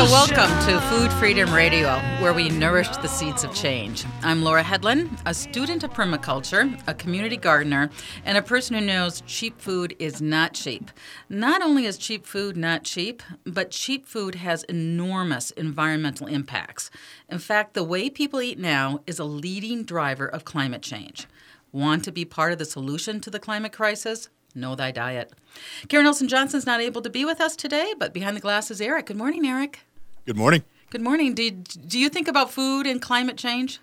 So, welcome to Food Freedom Radio, where we nourish the seeds of change. I'm Laura Hedlund, a student of permaculture, a community gardener, and a person who knows cheap food is not cheap. Not only is cheap food not cheap, but cheap food has enormous environmental impacts. In fact, the way people eat now is a leading driver of climate change. Want to be part of the solution to the climate crisis? Know thy diet. Karen Olson Johnson's not able to be with us today, but behind the glass is Eric. Good morning, Eric. Good morning. Good morning. Do, do you think about food and climate change?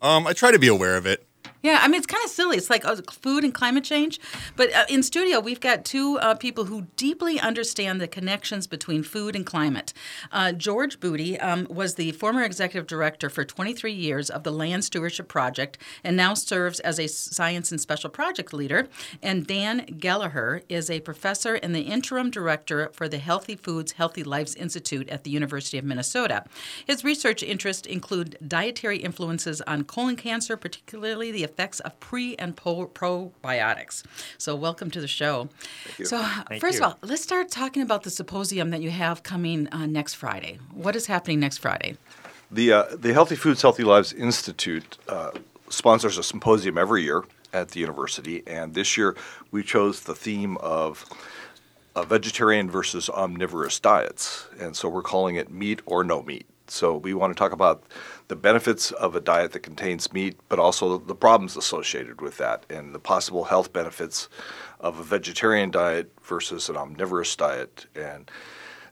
Um, I try to be aware of it. Yeah, I mean, it's kind of silly. It's like uh, food and climate change. But uh, in studio, we've got two uh, people who deeply understand the connections between food and climate. Uh, George Boody um, was the former executive director for 23 years of the Land Stewardship Project and now serves as a science and special project leader. And Dan Gallaher is a professor and the interim director for the Healthy Foods, Healthy Lives Institute at the University of Minnesota. His research interests include dietary influences on colon cancer, particularly the effects of pre and po- probiotics. So, welcome to the show. So, Thank first you. of all, let's start talking about the symposium that you have coming uh, next Friday. What is happening next Friday? The, uh, the Healthy Foods, Healthy Lives Institute uh, sponsors a symposium every year at the university, and this year we chose the theme of uh, vegetarian versus omnivorous diets, and so we're calling it meat or no meat. So we want to talk about the benefits of a diet that contains meat, but also the problems associated with that, and the possible health benefits of a vegetarian diet versus an omnivorous diet, and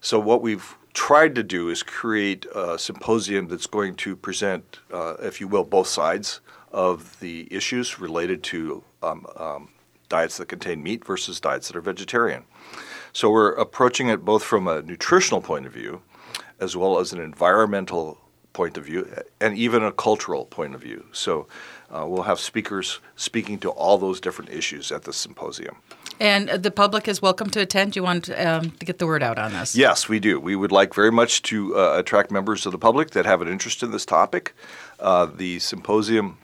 so what we've tried to do is create a symposium that's going to present, uh, if you will, both sides of the issues related to um, um, diets that contain meat versus diets that are vegetarian. So we're approaching it both from a nutritional point of view, as well as an environmental point of view, and even a cultural point of view. So uh, we'll have speakers speaking to all those different issues at the symposium. And the public is welcome to attend. You want um, to get the word out on this? Yes, we do. We would like very much to uh, attract members of the public that have an interest in this topic. Uh, the symposium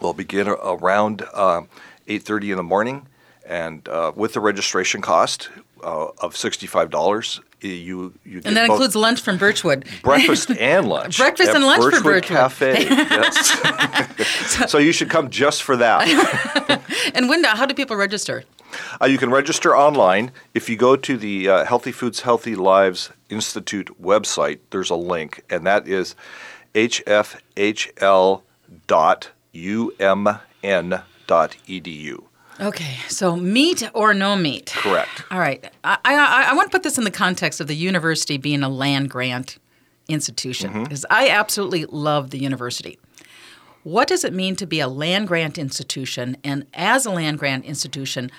will begin around uh, 8:30 in the morning, and uh, with the registration cost uh, of $65, you you And that includes lunch from Birchwood. breakfast and lunch. Breakfast and lunch for Birchwood Birchwood. Cafe. Yes. so you should come just for that. And when? How do people register? Uh, you can register online. If you go to the uh, Healthy Foods, Healthy Lives Institute website, there's a link, and that is hfhl.umn.edu. Okay, so meat or no meat? Correct. All right. I, I, I want to put this in the context of the university being a land grant institution Mm-hmm. because I absolutely love the university. What does it mean to be a land grant institution? And as a land grant institution,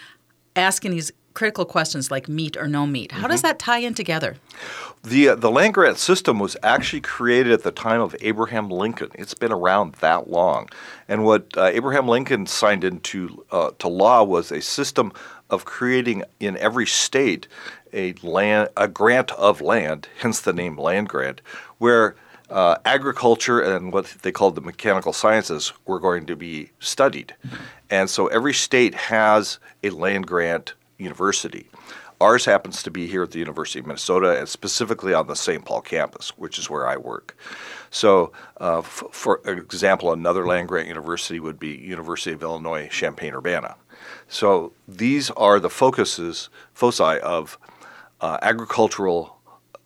asking these critical questions like meat or no meat, how does Mm-hmm. that tie in together? The, uh, the land grant system was actually created at the time of Abraham Lincoln. It's been around that long. And what uh, Abraham Lincoln signed into uh, to law was a system of creating in every state a land a grant of land, hence the name land grant, where uh, agriculture and what they called the mechanical sciences were going to be studied. And so every state has a land grant university. Ours happens to be here at the University of Minnesota, and specifically on the St. Paul campus, which is where I work. So, uh, f- for example, another land grant university would be University of Illinois Champaign-Urbana. So these are the focuses, foci of uh, agricultural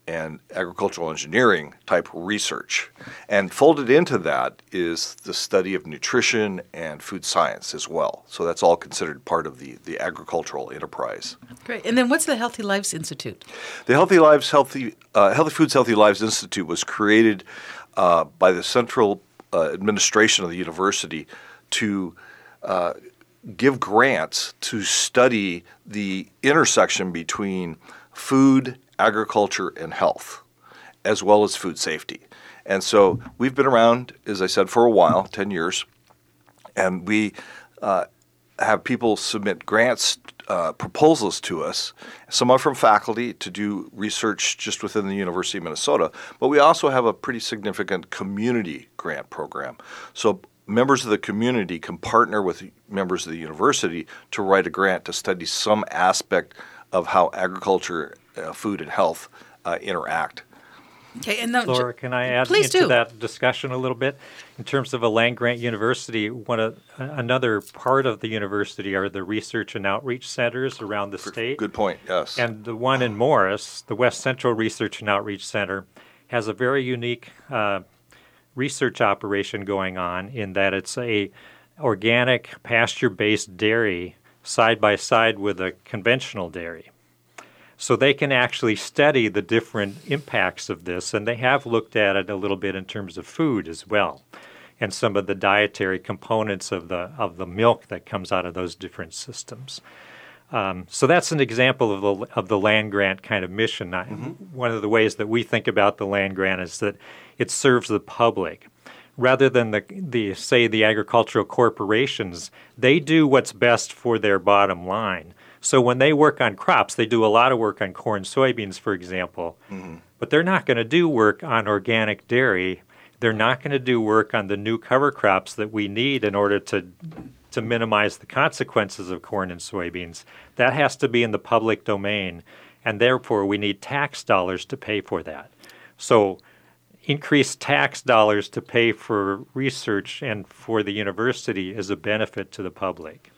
and agricultural engineering type research. And folded into that is the study of nutrition and food science as well. So that's all considered part of the, the agricultural enterprise. Great. And then what's the Healthy Lives Institute? The Healthy Lives, Healthy, uh, Healthy Foods, Healthy Lives Institute was created uh, by the central uh, administration of the university to uh, give grants to study the intersection between food, agriculture, and health, as well as food safety. And so we've been around, as I said, for a while 10 years, and we uh, have people submit grants, uh, proposals to us. Some are from faculty to do research just within the University of Minnesota, but we also have a pretty significant community grant program. So members of the community can partner with members of the university to write a grant to study some aspect of how agriculture, uh, food, and health uh, interact. Okay, and the, Laura, can I add Please into do. that discussion a little bit? In terms of a land grant university, one of, another part of the university are the research and outreach centers around the state. Good point. Yes. And the one in Morris, the West Central Research and Outreach Center, has a very unique uh, research operation going on in that it's a organic pasture-based dairy side by side with a conventional dairy. So they can actually study the different impacts of this, and they have looked at it a little bit in terms of food as well, and some of the dietary components of the of the milk that comes out of those different systems. Um, so that's an example of the of the land grant kind of mission. I, One of the ways that we think about the land grant is that it serves the public. Rather than the, the say the agricultural corporations, they do what's best for their bottom line. So when they work on crops, they do a lot of work on corn, soybeans, for example. Mm-hmm. But they're not going to do work on organic dairy. They're not going to do work on the new cover crops that we need in order to to minimize the consequences of corn and soybeans. That has to be in the public domain, and therefore we need tax dollars to pay for that. So increased tax dollars to pay for research and for the university is a benefit to the public.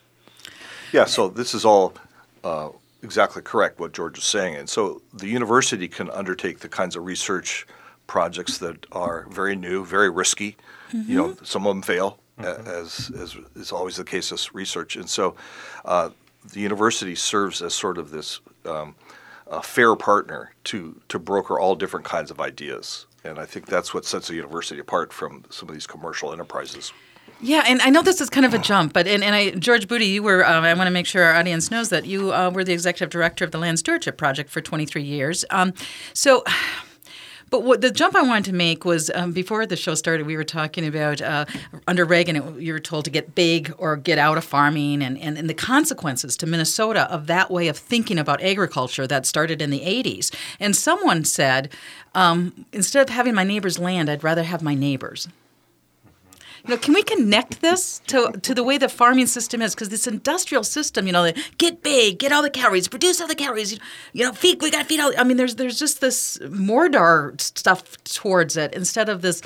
Yeah, so this is all uh, exactly correct what George is saying. And so the university can undertake the kinds of research projects that are very new, very risky. You know, some of them fail, a- as, as is always the case with research. And so uh, the university serves as sort of this um, a fair partner to, to broker all different kinds of ideas. And I think that's what sets a university apart from some of these commercial enterprises. Yeah, and I know this is kind of a jump, but and, and I, George Boody, you were. Um, I want to make sure our audience knows that you uh, were the executive director of the Land Stewardship Project for 23 years. Um, so. But what the jump I wanted to make was um, before the show started, we were talking about uh, under Reagan, it, you were told to get big or get out of farming, and, and, and the consequences to Minnesota of that way of thinking about agriculture that started in the 80s. And someone said, um, instead of having my neighbor's land, I'd rather have my neighbor's. You know, can we connect this to, to the way the farming system is? Because this industrial system, you know, the get big, get all the calories, produce all the calories, you know, feed, we got to feed all. I mean, there's there's just this Mordor stuff towards it instead of this,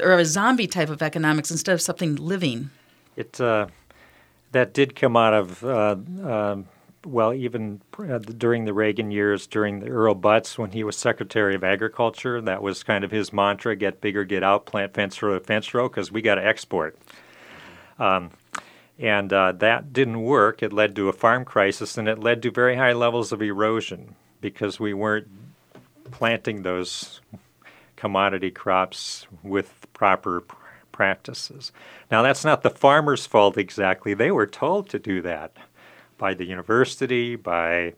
or a zombie type of economics instead of something living. It uh, that did come out of uh, um well, even uh, during the Reagan years, during the Earl Butz, when he was Secretary of Agriculture, that was kind of his mantra: "Get bigger, get out, plant fence row, fence row," because we got to export. Um, and uh, that didn't work. It led to a farm crisis, and it led to very high levels of erosion because we weren't planting those commodity crops with proper pr- practices. Now, that's not the farmer's fault exactly. They were told to do that by the university, by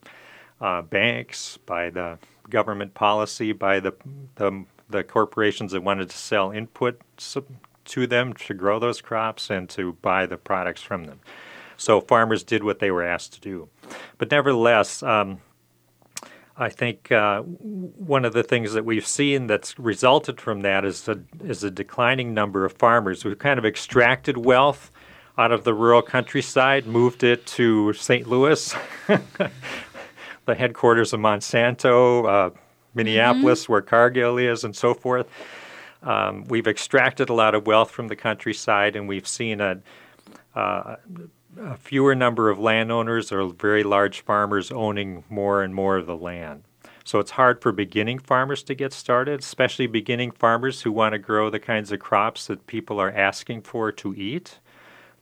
uh, banks, by the government policy, by the, the, the corporations that wanted to sell input to them to grow those crops and to buy the products from them. So farmers did what they were asked to do. But nevertheless, um, I think uh, one of the things that we've seen that's resulted from that is a, is a declining number of farmers. We've kind of extracted wealth out of the rural countryside, moved it to St. Louis, the headquarters of Monsanto, uh, Minneapolis, where Cargill is, and so forth. Um, we've extracted a lot of wealth from the countryside, and we've seen a, uh, a fewer number of landowners or very large farmers owning more and more of the land. So it's hard for beginning farmers to get started, especially beginning farmers who want to grow the kinds of crops that people are asking for to eat.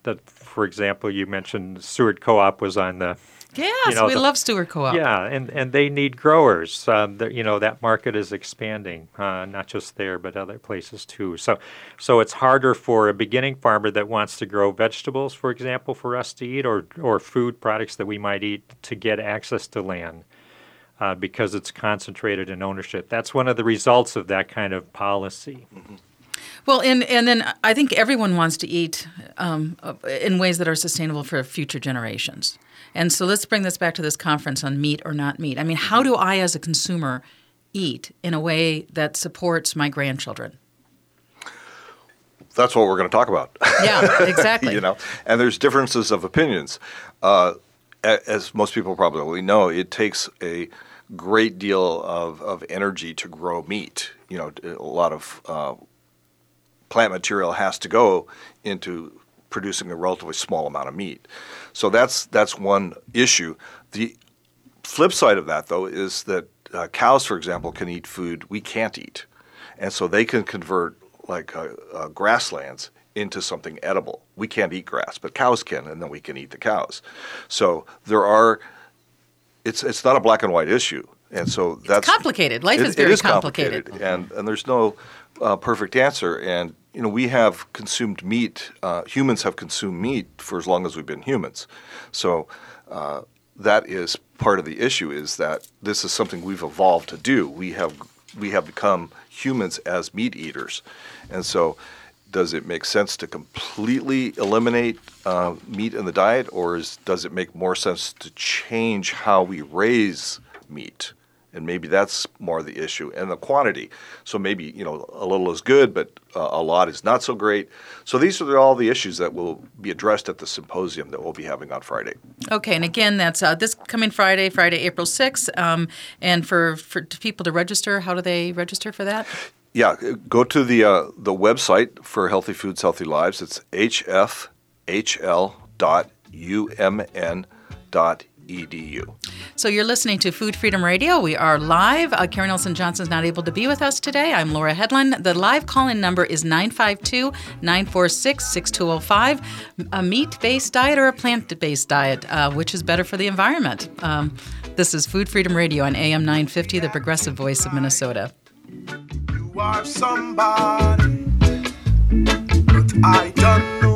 That, for example, you mentioned Seward Co-op was on the Yes, know, we the- love Seward Co-op. yeah, and, and they need growers. Um, the, you know that market is expanding, uh, not just there but other places too. So, so it's harder for a beginning farmer that wants to grow vegetables, for example, for us to eat, or or food products that we might eat to get access to land. Uh, because it's concentrated in ownership. That's one of the results of that kind of policy. Well, and and then I think everyone wants to eat um, in ways that are sustainable for future generations. And so let's bring this back to this conference on meat or not meat. I mean, how do I, as a consumer, eat in a way that supports my grandchildren? That's what we're going to talk about. Yeah, exactly. you know, and there's differences of opinions. Uh, as most people probably know, it takes a great deal of, of energy to grow meat. You know, a lot of uh, plant material has to go into producing a relatively small amount of meat. So that's that's one issue. The flip side of that, though, is that uh, cows, for example, can eat food we can't eat, and so they can convert like uh, uh, grasslands into something edible. We can't eat grass, but cows can, and then we can eat the cows. So there are. It's it's not a black and white issue, and so that's it's complicated. Life it, is very it is complicated. complicated, and and there's no uh, perfect answer. And you know, we have consumed meat. Uh, humans have consumed meat for as long as we've been humans. So uh, that is part of the issue. Is that this is something we've evolved to do. We have we have become humans as meat eaters, and so. Does it make sense to completely eliminate uh, meat in the diet, or is, does it make more sense to change how we raise meat? And maybe that's more the issue and the quantity. So maybe you know a little is good but uh, a lot is not so great. So these are all the issues that will be addressed at the symposium that we'll be having on friday. Okay and again that's uh, this coming friday friday april 6th um, and for, for people to register how do they register for that? Yeah go to the uh, the website for healthy foods healthy lives. It's hfhl.umn.edu edu. So you're listening to Food Freedom Radio. We are live. Uh, Karen Olson Johnson is not able to be with us today. I'm Laura Hedlund. The live call-in number is 952-946-6205. A meat-based diet or a plant-based diet, uh, which is better for the environment? Um, this is Food Freedom Radio on AM 950, the progressive voice of Minnesota. You are somebody, but I don't know.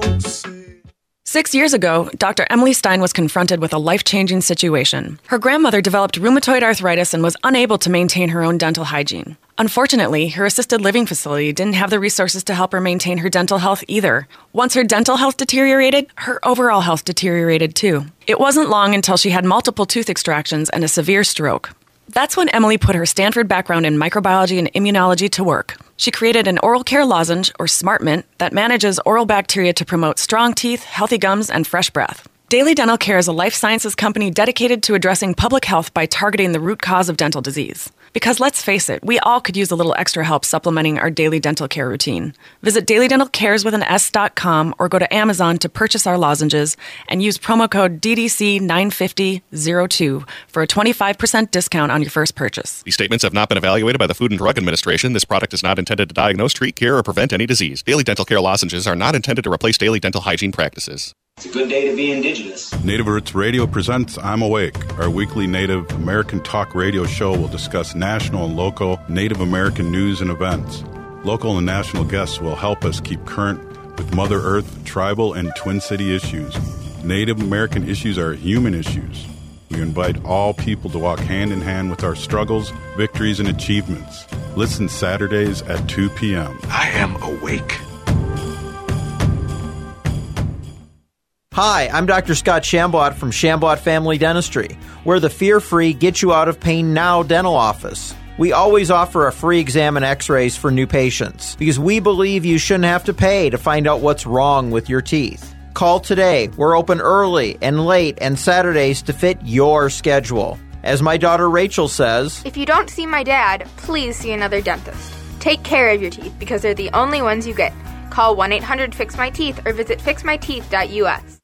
Six years ago, Dr. Emily Stein was confronted with a life changing situation. Her grandmother developed rheumatoid arthritis and was unable to maintain her own dental hygiene. Unfortunately, her assisted living facility didn't have the resources to help her maintain her dental health either. Once her dental health deteriorated, her overall health deteriorated too. It wasn't long until she had multiple tooth extractions and a severe stroke. That's when Emily put her Stanford background in microbiology and immunology to work. She created an oral care lozenge, or Smart Mint, that manages oral bacteria to promote strong teeth, healthy gums, and fresh breath. Daily Dental Care is a life sciences company dedicated to addressing public health by targeting the root cause of dental disease. Because let's face it, we all could use a little extra help supplementing our daily dental care routine. Visit dailydentalcares with an S.com or go to Amazon to purchase our lozenges and use promo code DDC95002 for a 25% discount on your first purchase. These statements have not been evaluated by the Food and Drug Administration. This product is not intended to diagnose, treat, cure, or prevent any disease. Daily dental care lozenges are not intended to replace daily dental hygiene practices. It's a good day to be indigenous. Native Roots Radio presents I'm Awake. Our weekly Native American talk radio show will discuss national and local Native American news and events. Local and national guests will help us keep current with Mother Earth, tribal, and Twin City issues. Native American issues are human issues. We invite all people to walk hand in hand with our struggles, victories, and achievements. Listen Saturdays at 2 p.m. I am awake. Hi, I'm Dr. Scott Shambot from Shambot Family Dentistry. We're the fear free, get you out of pain now dental office. We always offer a free exam and x rays for new patients because we believe you shouldn't have to pay to find out what's wrong with your teeth. Call today. We're open early and late and Saturdays to fit your schedule. As my daughter Rachel says, If you don't see my dad, please see another dentist. Take care of your teeth because they're the only ones you get. Call 1 800 Fix My Teeth or visit fixmyteeth.us.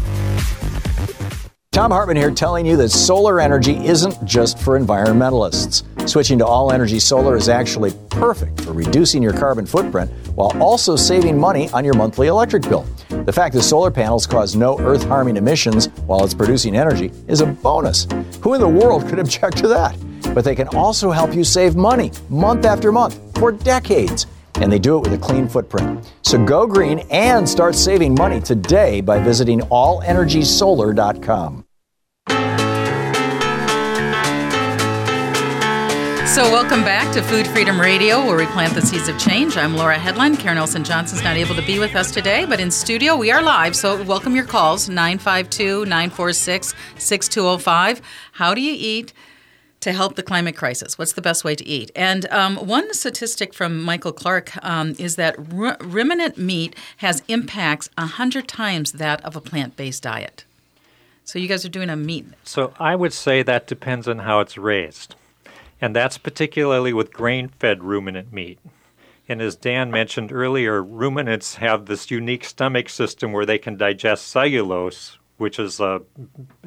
Thom Hartmann here telling you that solar energy isn't just for environmentalists. Switching to all energy solar is actually perfect for reducing your carbon footprint while also saving money on your monthly electric bill. The fact that solar panels cause no earth harming emissions while it's producing energy is a bonus. Who in the world could object to that? But they can also help you save money month after month for decades and they do it with a clean footprint. So go green and start saving money today by visiting allenergysolar.com. So, welcome back to Food Freedom Radio, where we plant the seeds of change. I'm Laura Hedlund. Karen Olson Johnson's not able to be with us today, but in studio we are live. So, welcome your calls 952 946 6205. How do you eat? To help the climate crisis? What's the best way to eat? And um, one statistic from Michael Clark um, is that r- ruminant meat has impacts 100 times that of a plant based diet. So you guys are doing a meat. So I would say that depends on how it's raised. And that's particularly with grain fed ruminant meat. And as Dan mentioned earlier, ruminants have this unique stomach system where they can digest cellulose, which is a,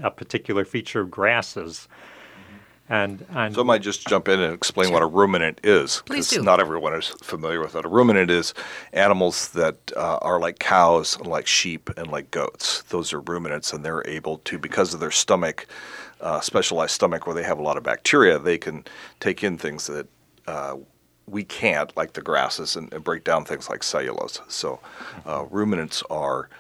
a particular feature of grasses. And, and so I might just jump in and explain sure. what a ruminant is, because not everyone is familiar with it. A ruminant is animals that uh, are like cows, and like sheep, and like goats. Those are ruminants, and they're able to, because of their stomach, uh, specialized stomach, where they have a lot of bacteria, they can take in things that uh, we can't, like the grasses, and, and, break down things like cellulose. So, uh, ruminants are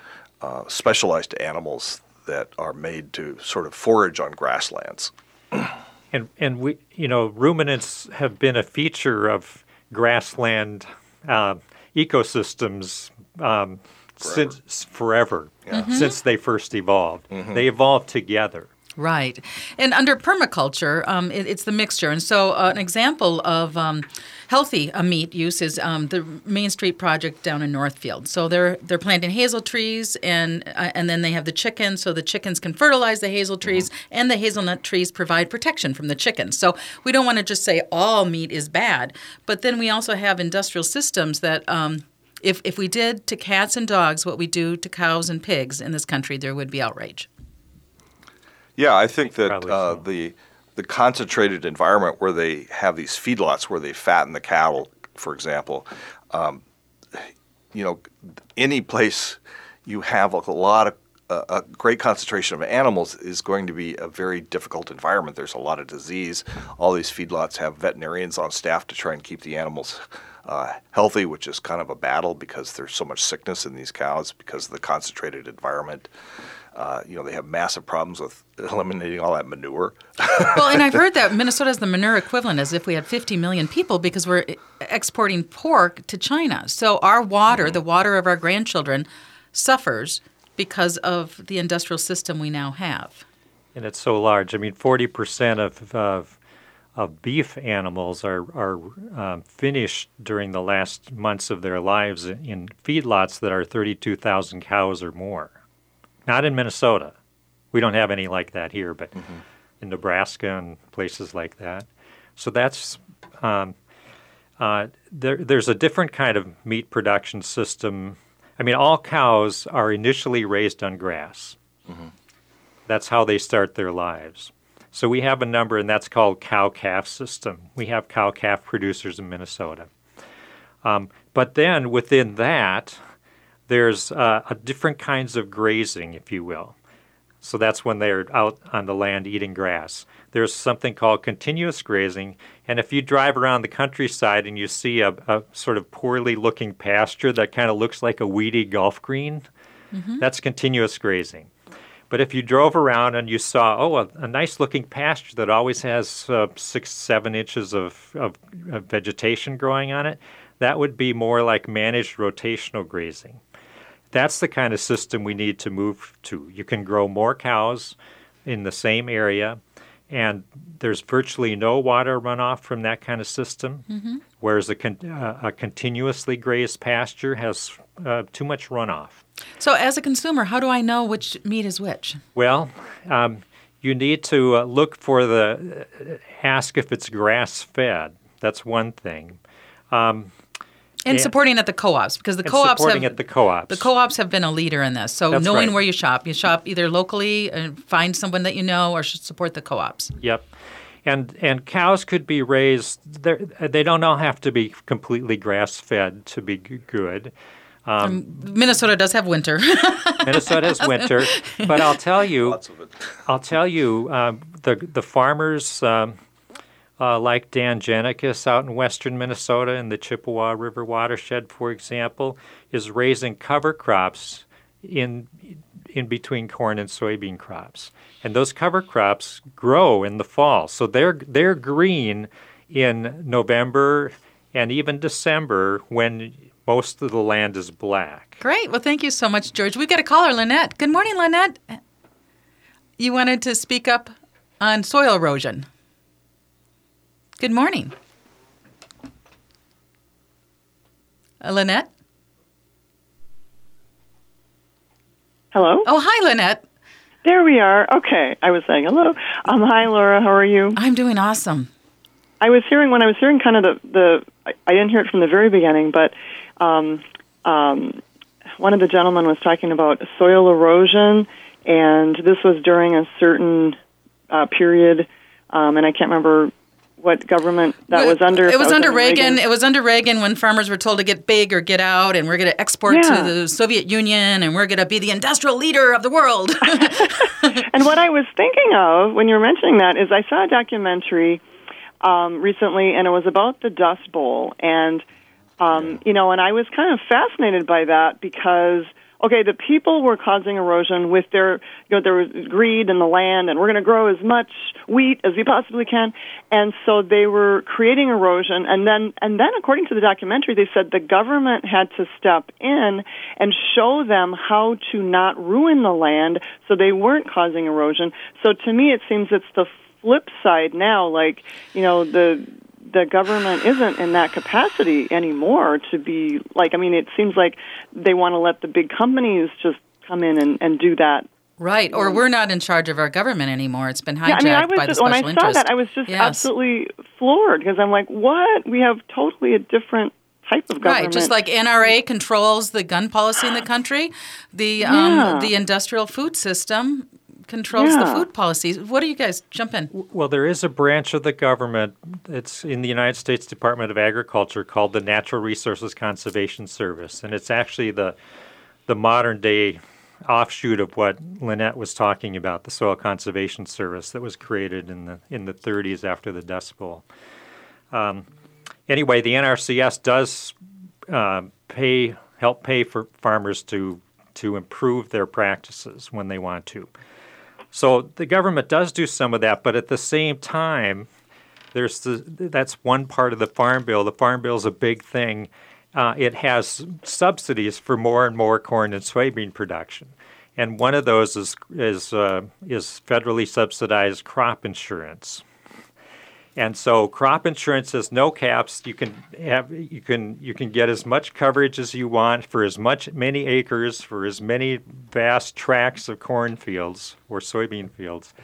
uh, specialized animals that are made to sort of forage on grasslands. And and we you know ruminants have been a feature of grassland uh, ecosystems um, forever. since forever yeah. mm-hmm. since they first evolved. Mm-hmm. They evolved together. Right. And under permaculture, um, it, it's the mixture. And so, uh, an example of um, healthy uh, meat use is um, the Main Street project down in Northfield. So they're they're planting hazel trees, and uh, and then they have the chickens. So the chickens can fertilize the hazel trees, mm-hmm. and the hazelnut trees provide protection from the chickens. So we don't want to just say all meat is bad, but then we also have industrial systems that. Um, if, if we did to cats and dogs what we do to cows and pigs in this country, there would be outrage. Yeah, I think that uh, the the concentrated environment where they have these feedlots where they fatten the cattle, for example, um, you know, any place you have a lot of uh, a great concentration of animals is going to be a very difficult environment. There's a lot of disease. All these feedlots have veterinarians on staff to try and keep the animals uh, healthy, which is kind of a battle because there's so much sickness in these cows because of the concentrated environment. Uh, you know, they have massive problems with eliminating all that manure. well, and I've heard that Minnesota is the manure equivalent as if we had 50 million people because we're exporting pork to China. So our water, mm-hmm. the water of our grandchildren, suffers because of the industrial system we now have. And it's so large. I mean, 40% of, of, of beef animals are, are um, finished during the last months of their lives in feedlots that are 32,000 cows or more. Not in Minnesota. We don't have any like that here, but mm-hmm. in Nebraska and places like that. So that's um, uh, there, there's a different kind of meat production system. I mean, all cows are initially raised on grass. Mm-hmm. That's how they start their lives. So we have a number, and that's called cow calf system. We have cow calf producers in Minnesota. Um, but then within that, there's uh, different kinds of grazing, if you will. So that's when they're out on the land eating grass. There's something called continuous grazing, and if you drive around the countryside and you see a, a sort of poorly looking pasture that kind of looks like a weedy golf green, mm-hmm. that's continuous grazing. But if you drove around and you saw, oh, a, a nice looking pasture that always has uh, six, seven inches of, of, of vegetation growing on it, that would be more like managed rotational grazing. That's the kind of system we need to move to. You can grow more cows in the same area, and there's virtually no water runoff from that kind of system, mm-hmm. whereas a, con- uh, a, continuously grazed pasture has uh, too much runoff. So, as a consumer, how do I know which meat is which? Well, um, you need to uh, look for the uh, ask if it's grass fed. That's one thing. Um, and, supporting at the co-ops because the co-ops supporting have at the co-ops. The co-ops have been a leader in this. So That's knowing right. where you shop, you shop either locally and find someone that you know, or support the co-ops. Yep. And and cows could be raised. They don't all have to be completely grass fed to be good. Um, Minnesota does have winter. Minnesota has winter, but I'll tell you, I'll tell you, um, the the farmers. Um, uh, like Dan Genicus out in western Minnesota in the Chippewa River watershed, for example, is raising cover crops in in between corn and soybean crops. And those cover crops grow in the fall. So they're they're green in November and even December when most of the land is black. Great. Well, thank you so much, George. We've got a caller, Lynette. Good morning, Lynette. You wanted to speak up on soil erosion. Good morning. Uh, Lynette? Hello? Oh, hi, Lynette. There we are. Okay. I was saying hello. Um, hi, Laura. How are you? I'm doing awesome. I was hearing, when I was hearing kind of the, the I, I didn't hear it from the very beginning, but um, um, one of the gentlemen was talking about soil erosion, and this was during a certain uh, period, um, and I can't remember what government that was under. It was, that under Reagan. Reagan. It was under Reagan when farmers were told to get big or get out, and we're going to export Yeah. to the Soviet Union, and we're going to be the industrial leader of the world. and what I was thinking of when you were mentioning that is I saw a documentary um, recently, and it was about the Dust Bowl, and um, you know, and I was kind of fascinated by that because okay, the people were causing erosion with their you know there was greed in the land, and we're going to grow as much wheat as we possibly can, and so they were creating erosion, and then and then according to the documentary, they said the government had to step in and show them how to not ruin the land so they weren't causing erosion. So to me, it seems it's the flip side now. Like you know the the government isn't in that capacity anymore to be like. I mean, it seems like they want to let the big companies just come in and, and do that. right. Or we're not in charge of our government anymore. It's been hijacked Yeah, I mean, I was by the just, special when I interest. saw that, I was just Yes. absolutely floored because I'm like, what? We have totally a different type of government. Right, just like NRA controls the gun policy in the country, the Yeah. um, the industrial food system controls the food policies. What do you guys jump in? Well, there is a branch of the government. It's in the United States Department of Agriculture called the Natural Resources Conservation Service, and it's actually the the modern day offshoot of what Lynette was talking about, the Soil Conservation Service that was created in the in the 30s after the Dust Bowl. Um, anyway, the NRCS does uh, pay help pay for farmers to to improve their practices when they want to. So the government does do some of that, but at the same time, there's the, that's one part of the farm bill. The farm bill is a big thing. Uh, it has subsidies for more and more corn and soybean production, and one of those is is uh, is federally subsidized crop insurance. And so crop insurance has no caps. You can have you can you can get as much coverage as you want for as much many acres for as many vast tracts of cornfields or soybean fields.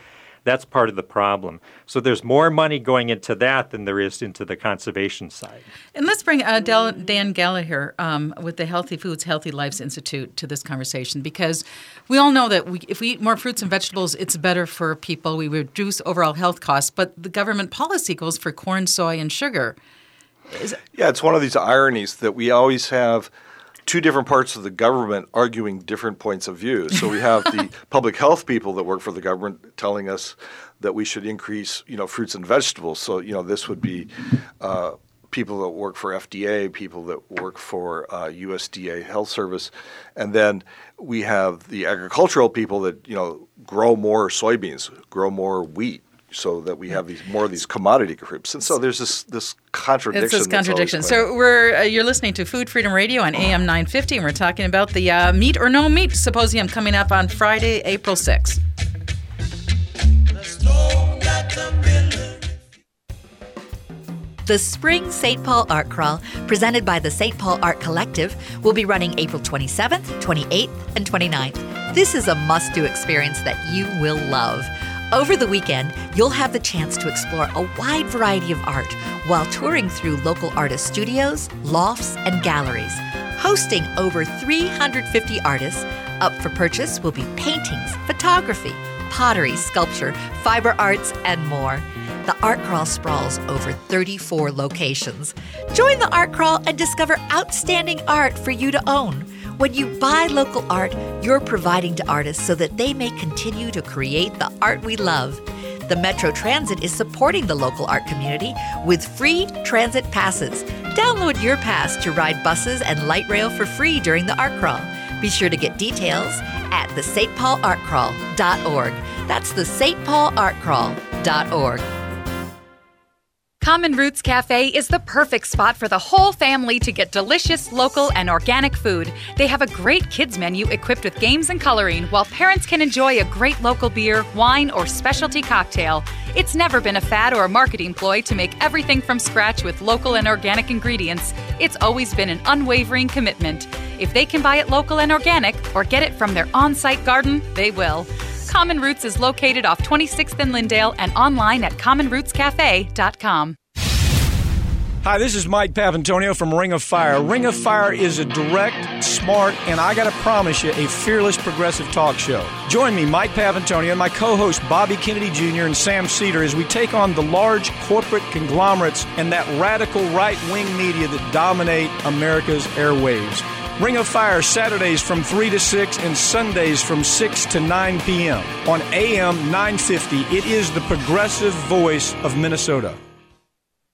That's part of the problem. So there's more money going into that than there is into the conservation side. And let's bring uh, Del- Dan Gallaher um, with the Healthy Foods, Healthy Lives Institute to this conversation because we all know that we, if we eat more fruits and vegetables, it's better for people. We reduce overall health costs, but the government policy goes for corn, soy, and sugar. Is, Yeah, it's one of these ironies that we always have two different parts of the government arguing different points of view. So we have the public health people that work for the government telling us that we should increase, you know, fruits and vegetables. So you know, this would be uh, people that work for FDA, people that work for uh, USDA Health Service, and then we have the agricultural people that you know grow more soybeans, grow more wheat. So that we have these more of these commodity groups, and so there's this this contradiction. It's this contradiction. So we're uh, you're listening to Food Freedom Radio on AM 950, and we're talking about the uh, meat or no meat symposium coming up on Friday, April 6th. The Spring St. Paul Art Crawl, presented by the St. Paul Art Collective, will be running April 27th, 28th, and 29th. This is a must do experience that you will love. Over the weekend, you'll have the chance to explore a wide variety of art while touring through local artist studios, lofts, and galleries. Hosting over 350 artists, up for purchase will be paintings, photography, pottery, sculpture, fiber arts, and more. The Art Crawl sprawls over 34 locations. Join the Art Crawl and discover outstanding art for you to own. When you buy local art, you're providing to artists so that they may continue to create the art we love. The Metro Transit is supporting the local art community with free transit passes. Download your pass to ride buses and light rail for free during the art crawl. Be sure to get details at the stpaulartcrawl.org. That's the stpaulartcrawl.org. Common Roots Cafe is the perfect spot for the whole family to get delicious, local, and organic food. They have a great kids menu equipped with games and coloring, while parents can enjoy a great local beer, wine, or specialty cocktail. It's never been a fad or a marketing ploy to make everything from scratch with local and organic ingredients. It's always been an unwavering commitment. If they can buy it local and organic or get it from their on site garden, they will. Common Roots is located off 26th and Lyndale and online at commonrootscafe.com. Hi, this is Mike Papantonio from Ring of Fire. Ring of Fire is a direct, smart, and I got to promise you, a fearless progressive talk show. Join me, Mike Papantonio, and my co host Bobby Kennedy Jr. and Sam Seder as we take on the large corporate conglomerates and that radical right wing media that dominate America's airwaves. Ring of Fire Saturdays from 3 to 6 and Sundays from 6 to 9 p.m. on AM 950. It is the progressive voice of Minnesota.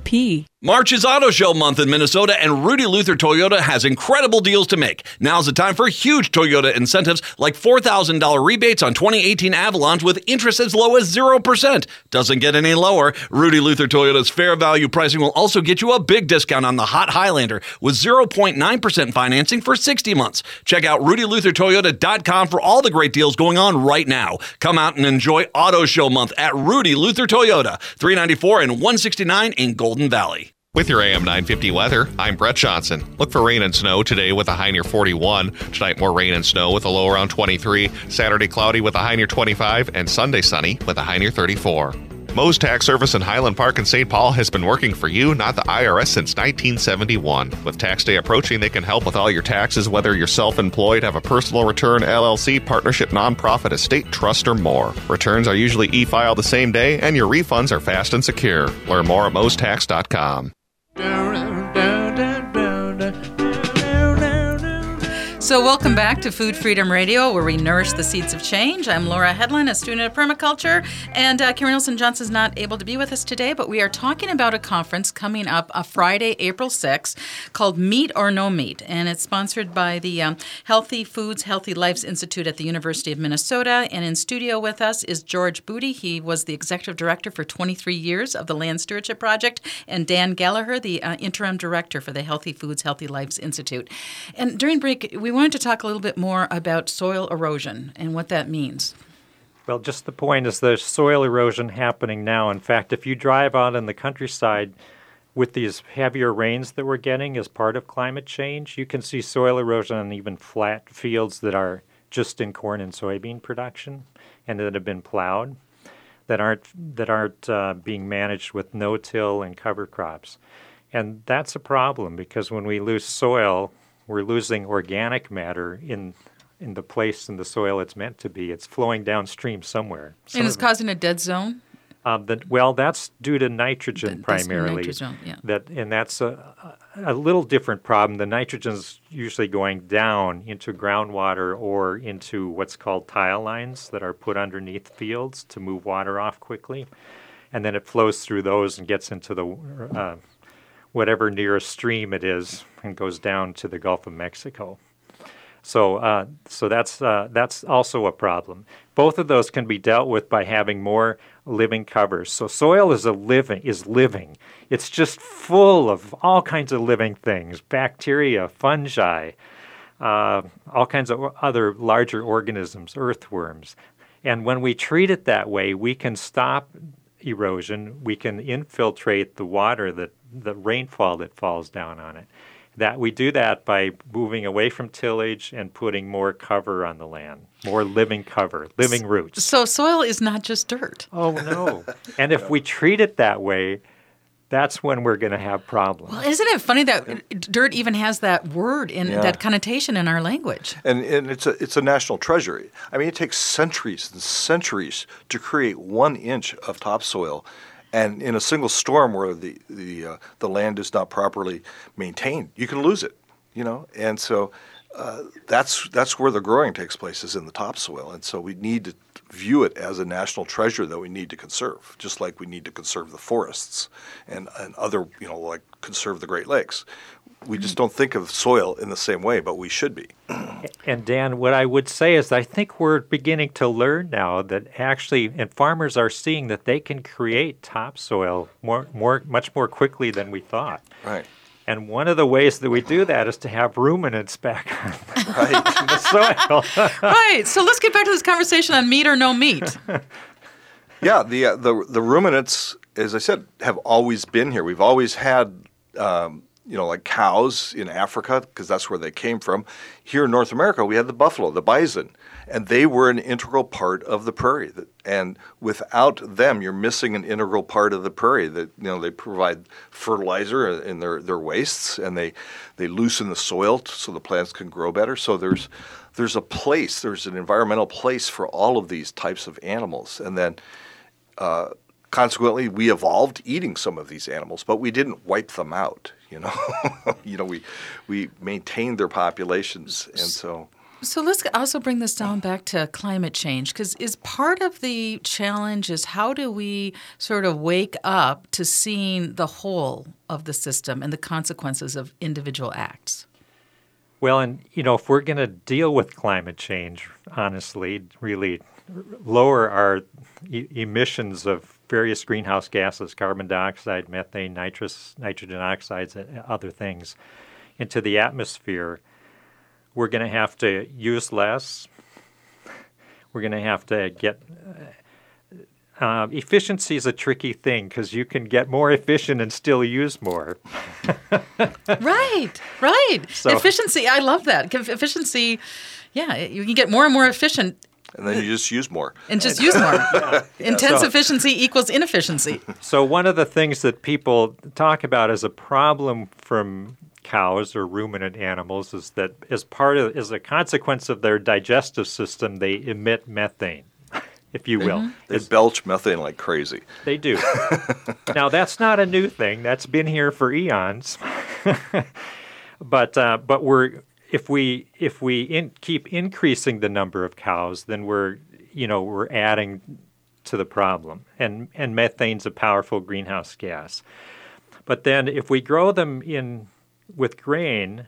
seward.coop. March is Auto Show month in Minnesota, and Rudy Luther Toyota has incredible deals to make. Now's the time for huge Toyota incentives like $4,000 rebates on 2018 Avalons with interest as low as 0%. Doesn't get any lower. Rudy Luther Toyota's fair value pricing will also get you a big discount on the Hot Highlander with 0.9% financing for 60 months. Check out RudyLutherToyota.com for all the great deals going on right now. Come out and enjoy Auto Show month at Rudy Luther Toyota, 394 and 169 in Golden Valley. With your AM 950 weather, I'm Brett Johnson. Look for rain and snow today with a high near 41. Tonight, more rain and snow with a low around 23. Saturday, cloudy with a high near 25. And Sunday, sunny with a high near 34. Moe's Tax Service in Highland Park and St. Paul has been working for you, not the IRS, since 1971. With tax day approaching, they can help with all your taxes, whether you're self employed, have a personal return, LLC, partnership, nonprofit, estate, trust, or more. Returns are usually e filed the same day, and your refunds are fast and secure. Learn more at moestax.com. Darren. So, welcome back to Food Freedom Radio, where we nourish the seeds of change. I'm Laura Hedlund, a student of permaculture, and uh, Karen Olson is not able to be with us today, but we are talking about a conference coming up a Friday, April 6th, called Meat or No Meat, and it's sponsored by the um, Healthy Foods, Healthy Lives Institute at the University of Minnesota. And in studio with us is George Boody. He was the executive director for 23 years of the Land Stewardship Project, and Dan Gallaher, the uh, interim director for the Healthy Foods, Healthy Lives Institute. And during break, we wanted to talk a little bit more about soil erosion and what that means. Well, just the point is there's soil erosion happening now. In fact, if you drive out in the countryside with these heavier rains that we're getting as part of climate change, you can see soil erosion on even flat fields that are just in corn and soybean production and that have been plowed that aren't that aren't uh, being managed with no-till and cover crops. And that's a problem because when we lose soil, we're losing organic matter in in the place in the soil it's meant to be. It's flowing downstream somewhere. Some and it's causing a dead zone. Um, that, well, that's due to nitrogen primarily. Nitrogen, yeah. That and that's a, a little different problem. The nitrogen's usually going down into groundwater or into what's called tile lines that are put underneath fields to move water off quickly, and then it flows through those and gets into the uh, whatever nearest stream it is and goes down to the Gulf of Mexico. So, uh, so that's uh, that's also a problem. Both of those can be dealt with by having more living covers. So, soil is a living is living. It's just full of all kinds of living things: bacteria, fungi, uh, all kinds of other larger organisms, earthworms. And when we treat it that way, we can stop erosion. We can infiltrate the water that the rainfall that falls down on it. That we do that by moving away from tillage and putting more cover on the land, more living cover, living roots. So soil is not just dirt. Oh no! and if we treat it that way, that's when we're going to have problems. Well, isn't it funny that dirt even has that word in Yeah. that connotation in our language? And, and it's a it's a national treasure. I mean, it takes centuries and centuries to create one inch of topsoil, And in a single storm where the the uh, the land is not properly maintained, you can lose it. You know, and so uh, that's that's where the growing takes place is in the topsoil, and so we need to view it as a national treasure that we need to conserve, just like we need to conserve the forests and and other you know like conserve the Great Lakes. We just mm-hmm. don't think of soil in the same way, but we should be. And Dan, what I would say is I think we're beginning to learn now that actually, and farmers are seeing that they can create topsoil more, more, much more quickly than we thought. Right. And one of the ways that we do that is to have ruminants back on the soil. right. So let's get back to this conversation on meat or no meat. yeah, the uh, the the ruminants, as I said, have always been here. We've always had. Um, you know, like cows in Africa, because that's where they came from. Here in North America, we had the buffalo, the bison, and they were an integral part of the prairie. And without them, you're missing an integral part of the prairie. That you know, they provide fertilizer in their, their wastes, and they they loosen the soil so the plants can grow better. So there's there's a place, there's an environmental place for all of these types of animals, and then. Uh, consequently, we evolved eating some of these animals, but we didn't wipe them out. You know, you know, we we maintained their populations, and so. So let's also bring this down back to climate change because is part of the challenge is how do we sort of wake up to seeing the whole of the system and the consequences of individual acts. Well, and you know, if we're going to deal with climate change, honestly, really lower our e- emissions of various greenhouse gases, carbon dioxide, methane, nitrous, nitrogen oxides, and other things, into the atmosphere, we're going to have to use less. We're going to have to get. Uh, efficiency is a tricky thing because you can get more efficient and still use more. right, right. So- efficiency, I love that. Efficiency, yeah, you can get more and more efficient and then you just use more. and just use more. Intense So- efficiency equals inefficiency. So one of the things that people talk about as a problem from cows or ruminant animals is that as part of as a consequence of their digestive system they emit methane, if you will. They belch methane like crazy. They do. now that's not a new thing. That's been here for eons. but uh, but we're if we if we in, keep increasing the number of cows, then we're you know we're adding to the problem. And and methane's a powerful greenhouse gas. But then if we grow them in with grain,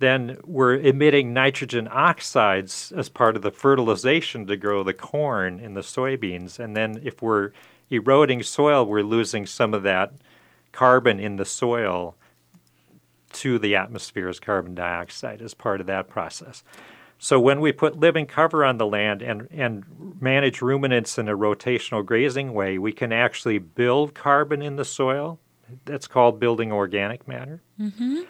then we're emitting nitrogen oxides as part of the fertilization to grow the corn and the soybeans. And then if we're eroding soil, we're losing some of that carbon in the soil to the atmosphere as carbon dioxide as part of that process. So when we put living cover on the land and, and manage ruminants in a rotational grazing way, we can actually build carbon in the soil. That's called building organic matter. Mm-hmm.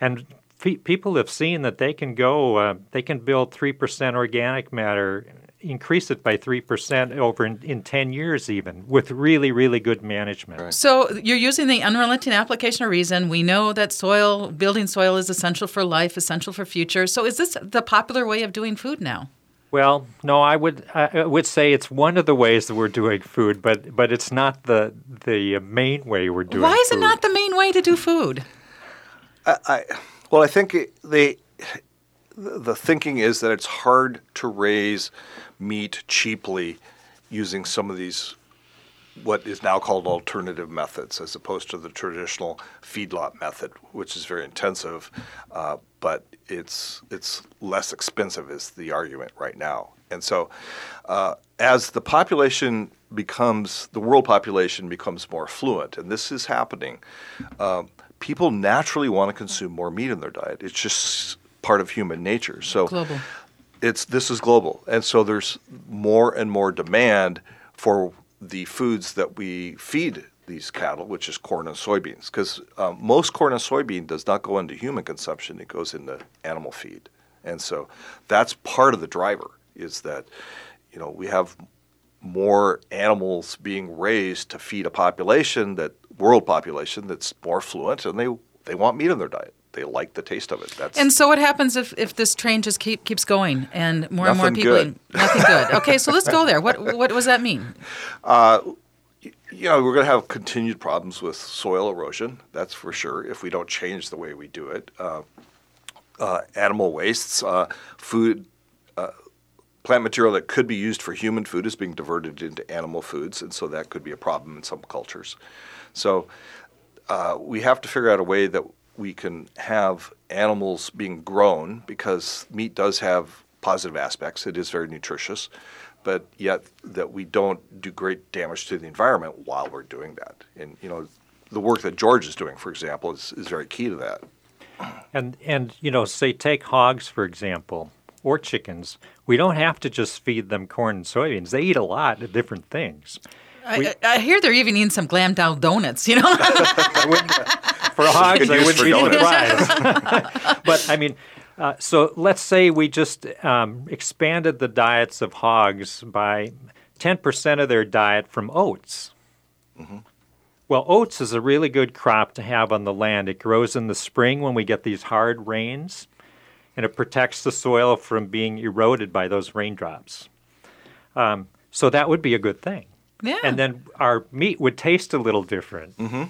And pe- people have seen that they can go, uh, they can build 3% organic matter, increase it by 3% over in, in 10 years, even with really, really good management. So you're using the unrelenting application of reason. We know that soil, building soil is essential for life, essential for future. So is this the popular way of doing food now? Well, no, I would I would say it's one of the ways that we're doing food, but but it's not the the main way we're doing. Why is it not the main way to do food? I, I well, I think it, they the thinking is that it's hard to raise meat cheaply using some of these what is now called alternative methods as opposed to the traditional feedlot method, which is very intensive, uh, but it's it's less expensive is the argument right now. And so, uh, as the population becomes the world population becomes more affluent, and this is happening, um, people naturally want to consume more meat in their diet. It's just part of human nature. So Global. it's this is global, and so there's more and more demand for the foods that we feed these cattle, which is corn and soybeans, because um, most corn and soybean does not go into human consumption; it goes into animal feed, and so that's part of the driver is that you know we have more animals being raised to feed a population that world population that's more fluent, and they they want meat in their diet. They like the taste of it. That's And so what happens if, if this train just keep, keeps going and more and more people? good. Nothing good. Okay, so let's go there. What what does that mean? Uh, you know, we're going to have continued problems with soil erosion. That's for sure. If we don't change the way we do it, uh, uh, animal wastes, uh, food, uh, plant material that could be used for human food is being diverted into animal foods, and so that could be a problem in some cultures. So uh, we have to figure out a way that we can have animals being grown because meat does have positive aspects. It is very nutritious but yet that we don't do great damage to the environment while we're doing that. And you know, the work that George is doing, for example, is, is very key to that. And and you know, say take hogs for example, or chickens. We don't have to just feed them corn and soybeans. They eat a lot of different things. I, I, I hear they're even eating some Glam Doll Donuts, you know. for hogs, I wouldn't be surprised. but I mean, uh, so let's say we just um, expanded the diets of hogs by 10% of their diet from oats. Mm-hmm. Well, oats is a really good crop to have on the land. It grows in the spring when we get these hard rains, and it protects the soil from being eroded by those raindrops. Um, so that would be a good thing. Yeah. And then our meat would taste a little different. Mm-hmm.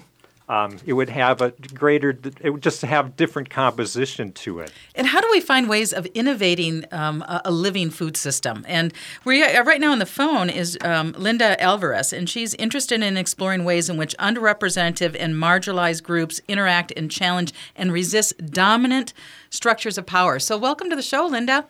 Um, it would have a greater, it would just have different composition to it. And how do we find ways of innovating um, a, a, living food system? And we uh, right now on the phone is um, Linda Alvarez, and she's interested in exploring ways in which underrepresented and marginalized groups interact and challenge and resist dominant structures of power. So, welcome to the show, Linda.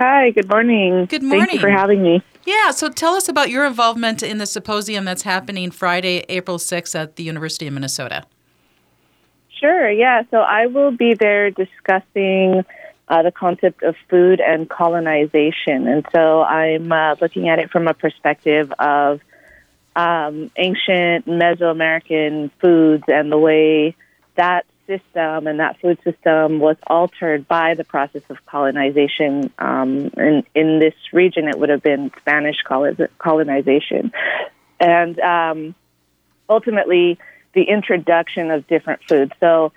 Hi, good morning. Good morning. Thank you for having me. Yeah, so tell us about your involvement in the symposium that's happening Friday, April 6th at the University of Minnesota. Sure, yeah. So I will be there discussing uh, the concept of food and colonization. And so I'm uh, looking at it from a perspective of um, ancient Mesoamerican foods and the way that system and that food system was altered by the process of colonization. Um, in, in this region, it would have been Spanish colonization. And um, ultimately, the introduction of different foods. So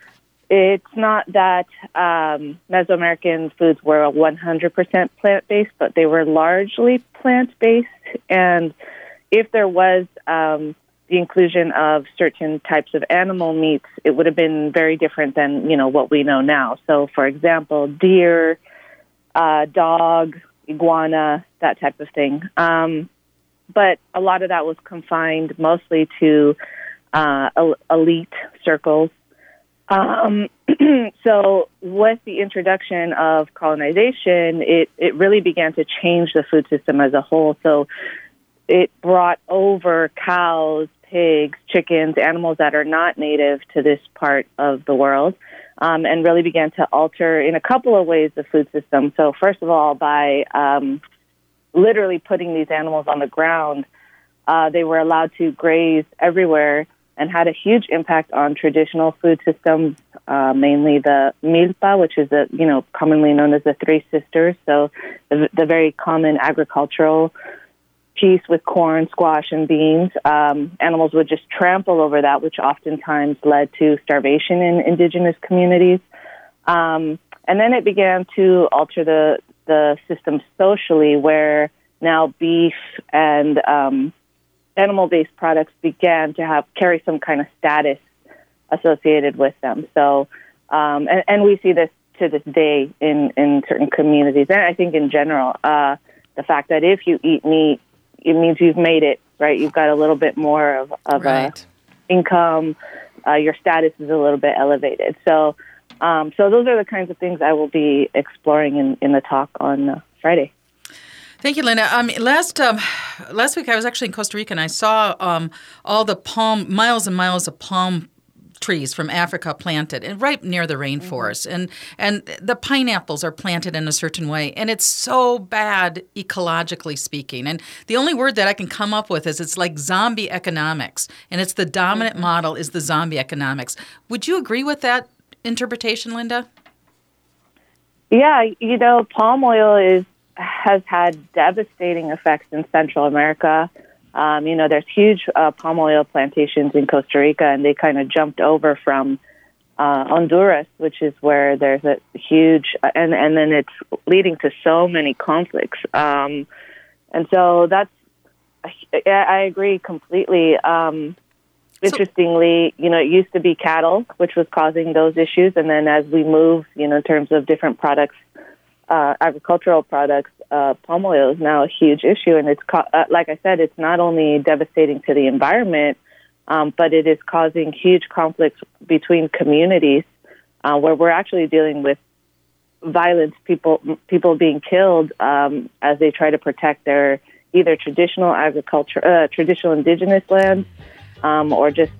it's not that um, Mesoamerican foods were 100% plant based, but they were largely plant based. And if there was um, the inclusion of certain types of animal meats, it would have been very different than you know what we know now. So, for example, deer, uh, dog, iguana, that type of thing. Um, but a lot of that was confined mostly to uh, elite circles. Um, so, with the introduction of colonization, it, it really began to change the food system as a whole. So, it brought over cows, pigs, chickens, animals that are not native to this part of the world, um, and really began to alter in a couple of ways the food system. So, first of all, by um, literally putting these animals on the ground, uh, they were allowed to graze everywhere and had a huge impact on traditional food systems, uh, mainly the milpa, which is a, you know commonly known as the Three Sisters. So, the, the very common agricultural piece with corn, squash, and beans. Um, animals would just trample over that, which oftentimes led to starvation in indigenous communities. Um, and then it began to alter the the system socially, where now beef and um, animal-based products began to have carry some kind of status associated with them. So, um, and, and we see this to this day in in certain communities, and I think in general, uh, the fact that if you eat meat, it means you've made it, right? You've got a little bit more of, of right. a income. Uh, your status is a little bit elevated. So, um, so those are the kinds of things I will be exploring in, in the talk on uh, Friday. Thank you, Linda. Um, last um, last week I was actually in Costa Rica and I saw um, all the palm miles and miles of palm trees from Africa planted and right near the rainforest. Mm-hmm. And and the pineapples are planted in a certain way. And it's so bad ecologically speaking. And the only word that I can come up with is it's like zombie economics. And it's the dominant mm-hmm. model is the zombie economics. Would you agree with that interpretation, Linda? Yeah, you know, palm oil is has had devastating effects in Central America. Um, you know, there's huge uh, palm oil plantations in Costa Rica, and they kind of jumped over from uh, Honduras, which is where there's a huge, uh, and and then it's leading to so many conflicts. Um, and so that's yeah, I agree completely. Um, interestingly, you know, it used to be cattle, which was causing those issues, and then as we move, you know, in terms of different products, uh, agricultural products, uh, palm oil is now a huge issue, and it's co- uh, like I said, it's not only devastating to the environment, um, but it is causing huge conflicts between communities, uh, where we're actually dealing with violence, people people being killed um, as they try to protect their either traditional agriculture, uh, traditional indigenous lands, um, or just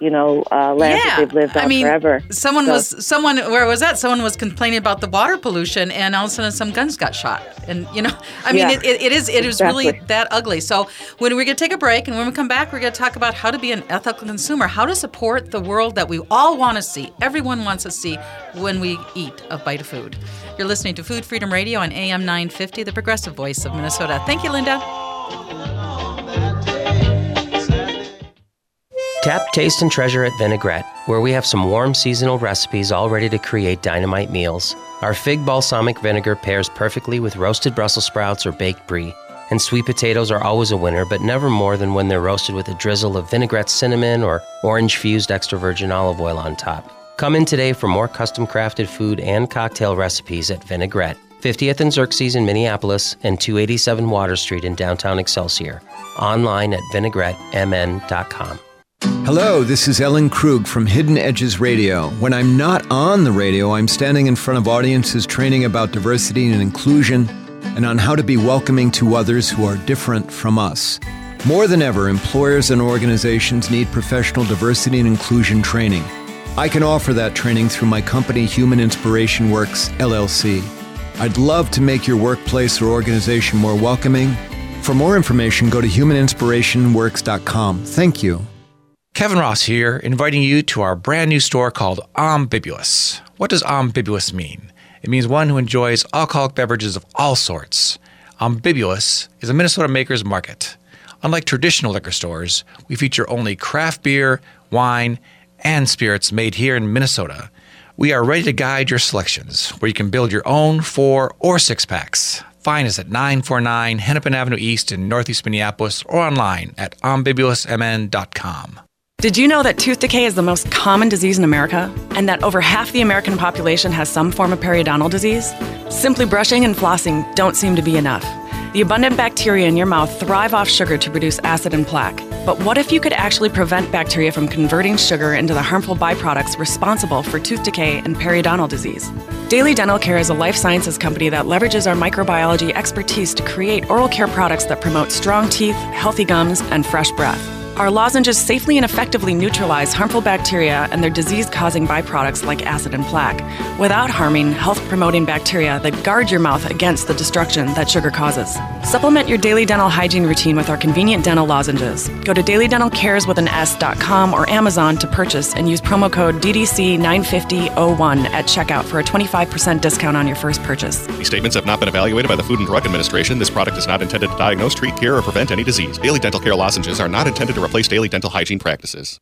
you know uh, lands yeah. that they've lived on I mean, forever. Someone So- was someone where was that? Someone was complaining about the water pollution, and all of a sudden some guns got shot. And you know, I mean, Yeah. it, it, it is it is really that ugly. So when we're gonna take a break, and when we come back, we're gonna talk about how to be an ethical consumer, how to support the world that we all want to see, everyone wants to see when we eat a bite of food. You're listening to Food Freedom Radio on AM 950, the progressive voice of Minnesota. Thank you, Linda. Tap, taste, and treasure at Vinaigrette, where we have some warm seasonal recipes all ready to create dynamite meals. Our fig balsamic vinegar pairs perfectly with roasted Brussels sprouts or baked brie. And sweet potatoes are always a winner, but never more than when they're roasted with a drizzle of vinaigrette cinnamon or orange fused extra virgin olive oil on top. Come in today for more custom crafted food and cocktail recipes at Vinaigrette, 50th and Xerxes in Minneapolis and 287 Water Street in downtown Excelsior. Online at vinaigrettemn.com. Hello, this is Ellen Krug from Hidden Edges Radio. When I'm not on the radio, I'm standing in front of audiences training about diversity and inclusion and on how to be welcoming to others who are different from us. More than ever, employers and organizations need professional diversity and inclusion training. I can offer that training through my company, Human Inspiration Works, LLC. I'd love to make your workplace or organization more welcoming. For more information, go to humaninspirationworks.com. Thank you. Kevin Ross here, inviting you to our brand new store called Ambiguous. What does ambiguous mean? It means one who enjoys alcoholic beverages of all sorts. Ambiguous is a Minnesota maker's market. Unlike traditional liquor stores, we feature only craft beer, wine, and spirits made here in Minnesota. We are ready to guide your selections, where you can build your own four or six packs. Find us at 949 Hennepin Avenue East in Northeast Minneapolis or online at ambiguousmn.com. Did you know that tooth decay is the most common disease in America and that over half the American population has some form of periodontal disease? Simply brushing and flossing don't seem to be enough. The abundant bacteria in your mouth thrive off sugar to produce acid and plaque. But what if you could actually prevent bacteria from converting sugar into the harmful byproducts responsible for tooth decay and periodontal disease? Daily Dental Care is a life sciences company that leverages our microbiology expertise to create oral care products that promote strong teeth, healthy gums, and fresh breath. Our lozenges safely and effectively neutralize harmful bacteria and their disease causing byproducts like acid and plaque without harming health promoting bacteria that guard your mouth against the destruction that sugar causes. Supplement your daily dental hygiene routine with our convenient dental lozenges. Go to dailydentalcares with an S.com or Amazon to purchase and use promo code DDC95001 at checkout for a 25% discount on your first purchase. These statements have not been evaluated by the Food and Drug Administration. This product is not intended to diagnose, treat, cure, or prevent any disease. Daily dental care lozenges are not intended to replace daily dental hygiene practices.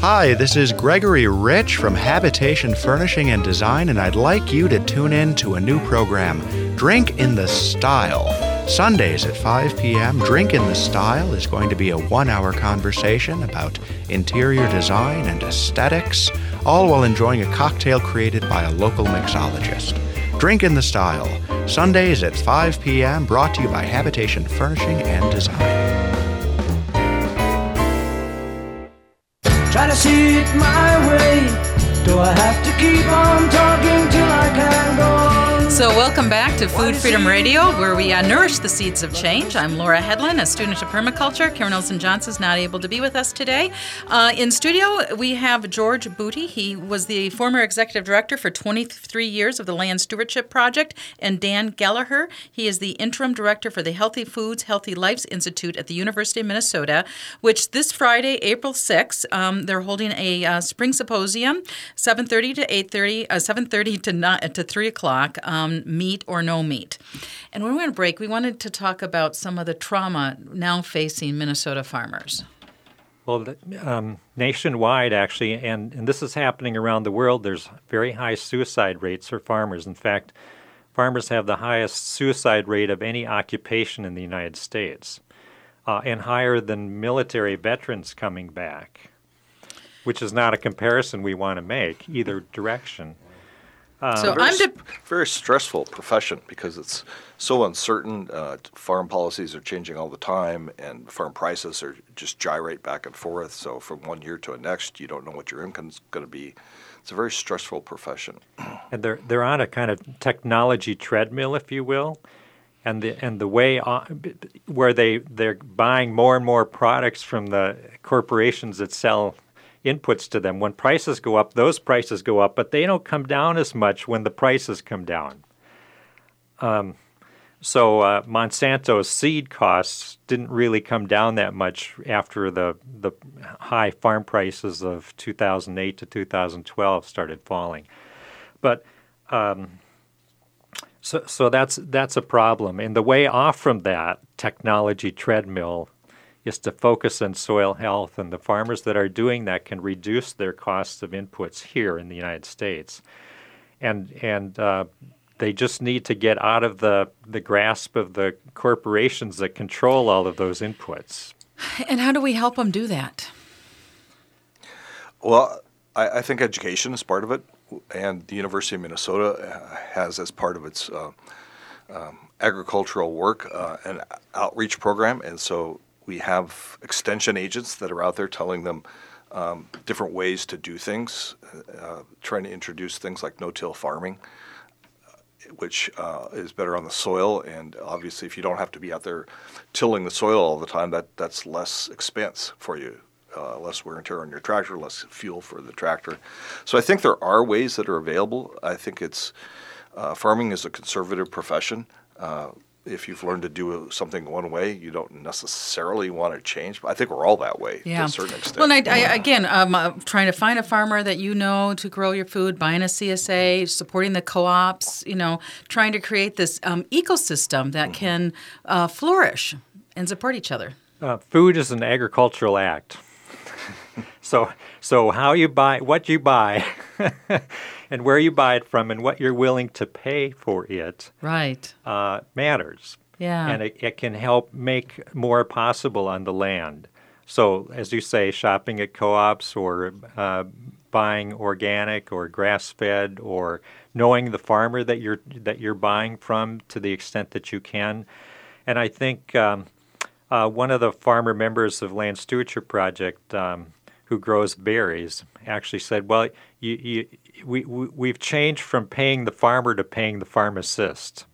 Hi, this is Gregory Rich from Habitation Furnishing and Design, and I'd like you to tune in to a new program, Drink in the Style. Sundays at 5 p.m., Drink in the Style is going to be a one hour conversation about interior design and aesthetics, all while enjoying a cocktail created by a local mixologist. Drink in the Style, Sundays at 5 p.m., brought to you by Habitation Furnishing and Design. Try to see it my way. Do I have to keep on talking till I can go? So, welcome back to Food Freedom Radio, where we uh, nourish the seeds of change. I'm Laura Hedlund, a student of permaculture. Karen Olson Johnson's not able to be with us today. Uh, in studio, we have George Boody. He was the former executive director for 23 years of the Land Stewardship Project, and Dan Gallaher. He is the interim director for the Healthy Foods, Healthy Lives Institute at the University of Minnesota, which this Friday, April 6th, um, they're holding a uh, spring symposium, 7:30 to 8:30, uh, 7:30 to not, to 3 o'clock. Um, meat or no meat. And when we went to break, we wanted to talk about some of the trauma now facing Minnesota farmers. Well, um, nationwide, actually, and, and this is happening around the world, there's very high suicide rates for farmers. In fact, farmers have the highest suicide rate of any occupation in the United States. uh, and higher than military veterans coming back, which is not a comparison we want to make either direction. Um, so very, I'm de- very stressful profession because it's so uncertain. Uh, farm policies are changing all the time, and farm prices are just gyrate back and forth. So from one year to the next, you don't know what your income's going to be. It's a very stressful profession. And they're they're on a kind of technology treadmill, if you will, and the and the way on, where they they're buying more and more products from the corporations that sell inputs to them. When prices go up, those prices go up, but they don't come down as much when the prices come down. Um, so uh, Monsanto's seed costs didn't really come down that much after the the high farm prices of 2008 to 2012 started falling, but um, so so that's that's a problem. And the way off from that technology treadmill is to focus on soil health, and the farmers that are doing that can reduce their costs of inputs here in the United States, and and uh, they just need to get out of the the grasp of the corporations that control all of those inputs. And how do we help them do that? Well, I, I think education is part of it, and the University of Minnesota uh, has as part of its uh, um, agricultural work uh, an outreach program, and so we have extension agents that are out there telling them um, different ways to do things, uh, trying to introduce things like no-till farming, uh, which uh, is better on the soil. And obviously, if you don't have to be out there tilling the soil all the time, that that's less expense for you. Uh, less wear and tear on your tractor, less fuel for the tractor. So I think there are ways that are available. I think it's uh, farming is a conservative profession. If you've learned to do something one way, you don't necessarily want to change. But I think we're all that way yeah. to a certain extent. Well, and I, I, again, um, uh, trying to find a farmer that you know to grow your food, buying a CSA, supporting the co-ops, you know, trying to create this um, ecosystem that mm-hmm. can uh, flourish and support each other. Uh, food is an agricultural act. so, so how you buy, what you buy. and where you buy it from and what you're willing to pay for it right. uh, matters. Yeah. And it, it can help make more possible on the land. So as you say shopping at co-ops or uh, buying organic or grass-fed or knowing the farmer that you're that you're buying from to the extent that you can. And i think um, uh, one of the farmer members of land stewardship project um, who grows berries actually said, "Well, you, you, we, we have changed from paying the farmer to paying the pharmacist."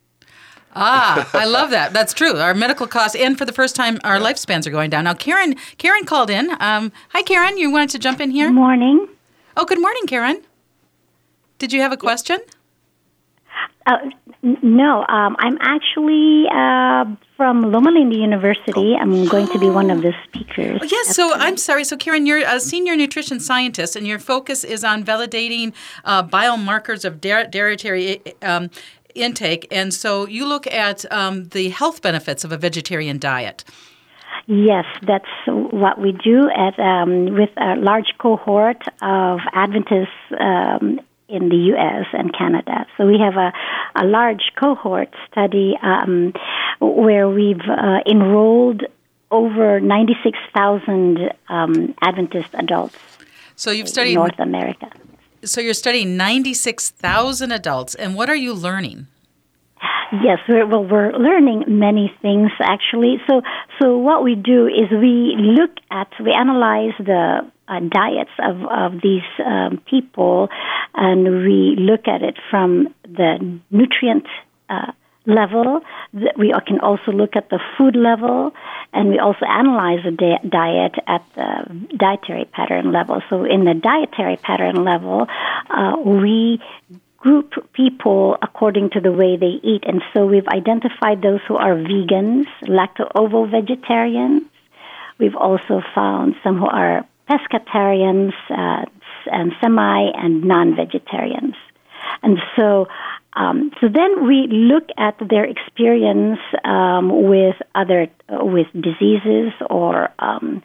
Ah, I love that. That's true. Our medical costs, and for the first time, our yeah. lifespans are going down. Now, Karen, Karen called in. Um, hi, Karen. You wanted to jump in here? Good morning. Oh, good morning, Karen. Did you have a question? Uh, no, um, I'm actually uh, from Loma Linda University. I'm going to be one of the speakers. Oh, yes, so I'm sorry. So, Karen, you're a senior nutrition scientist, and your focus is on validating uh, biomarkers of dietary um, intake. And so you look at um, the health benefits of a vegetarian diet. Yes, that's what we do at um, with a large cohort of Adventists um, in the U.S. and Canada. So we have a, a large cohort study um, where we've uh, enrolled over 96,000 um, Adventist adults. So you've studied North America. So you're studying 96,000 adults, and what are you learning? Yes, we're, well, we're learning many things actually. So, so what we do is we look at, we analyze the uh, diets of, of these um, people, and we look at it from the nutrient uh, level. We can also look at the food level, and we also analyze the di- diet at the dietary pattern level. So, in the dietary pattern level, uh, we group people according to the way they eat. And so we've identified those who are vegans, lacto-ovo vegetarians. We've also found some who are pescatarians uh, and semi and non-vegetarians. And so, um, so then we look at their experience um, with other uh, with diseases or um,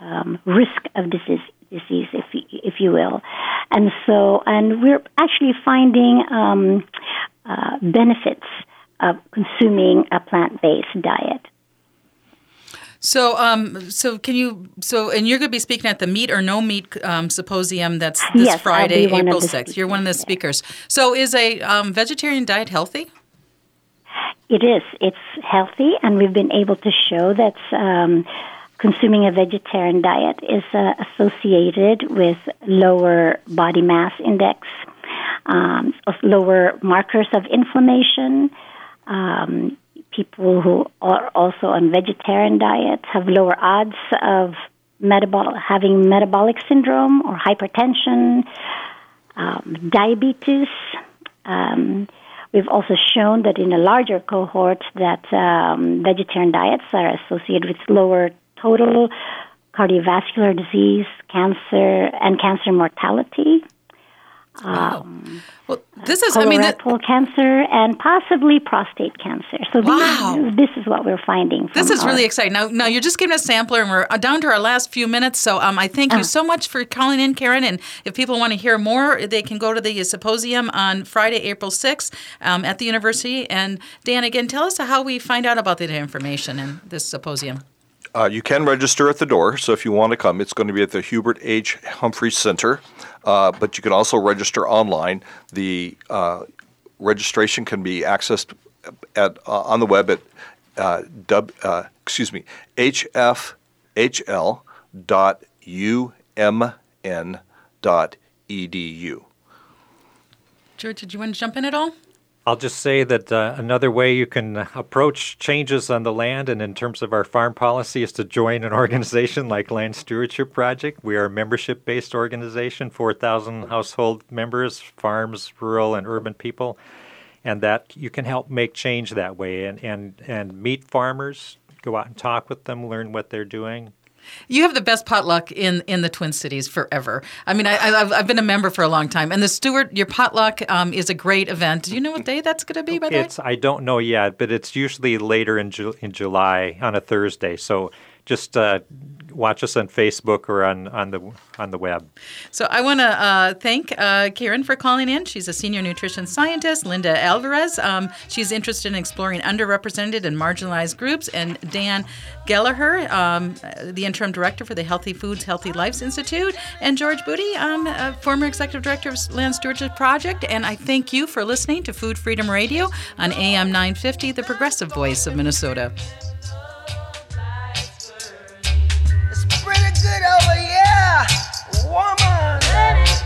um risk of disease, disease, if you, if you will. And so, and we're actually finding um, uh, benefits of consuming a plant-based diet. So, um, so can you? So, and you're going to be speaking at the Meat or No Meat um, symposium. That's this Yes, Friday, be one of April sixth. You're one of the speakers. So, is a um, vegetarian diet healthy? It is. It's healthy, and we've been able to show that um, consuming a vegetarian diet is uh, associated with lower body mass index, um, lower markers of inflammation. Um, people who are also on vegetarian diets have lower odds of having metabolic syndrome or hypertension, um, diabetes. Um, we've also shown that in a larger cohort that um, vegetarian diets are associated with lower total cardiovascular disease, cancer, and cancer mortality. Um, well, this is, I mean, that- cancer and possibly prostate cancer. So Wow. these, this is what we're finding. This is our- really exciting. Now, now you're just giving us a sampler, and we're down to our last few minutes. So, um, I thank Uh. you so much for calling in, Karen. And if people want to hear more, they can go to the symposium on Friday, April 6th, um, at the university. And Dan, again, tell us how we find out about the information in this symposium. Uh, you can register at the door, so if you want to come, it's going to be at the Hubert H. Humphrey Center. Uh, but you can also register online. The uh, registration can be accessed at uh, on the web at uh, uh, excuse me hfhl dot umn dot edu. George, did you want to jump in at all? I'll just say that uh, another way you can approach changes on the land and in terms of our farm policy is to join an organization like Land Stewardship Project. We are a membership based organization, 4,000 household members, farms, rural, and urban people, and that you can help make change that way and, and, and meet farmers, go out and talk with them, learn what they're doing. You have the best potluck in, in the Twin Cities forever. I mean, I, I've, I've been a member for a long time, and the Stewart, your potluck um, is a great event. Do you know what day that's going to be? By the way, It's I don't know yet, but it's usually later in Ju- in July on a Thursday. So just uh, watch us on Facebook or on, on the on the web. So I want to uh, thank uh, Karen for calling in. She's a senior nutrition scientist. Linda Alvarez, um, she's interested in exploring underrepresented and marginalized groups. And Dan Gallaher, um, the interim director for the Healthy Foods, Healthy Lives Institute. And George Boody, um, uh, former executive director of Land Stewardship Project. And I thank you for listening to Food Freedom Radio on AM 950, the progressive voice of Minnesota. it over, yeah. Woman.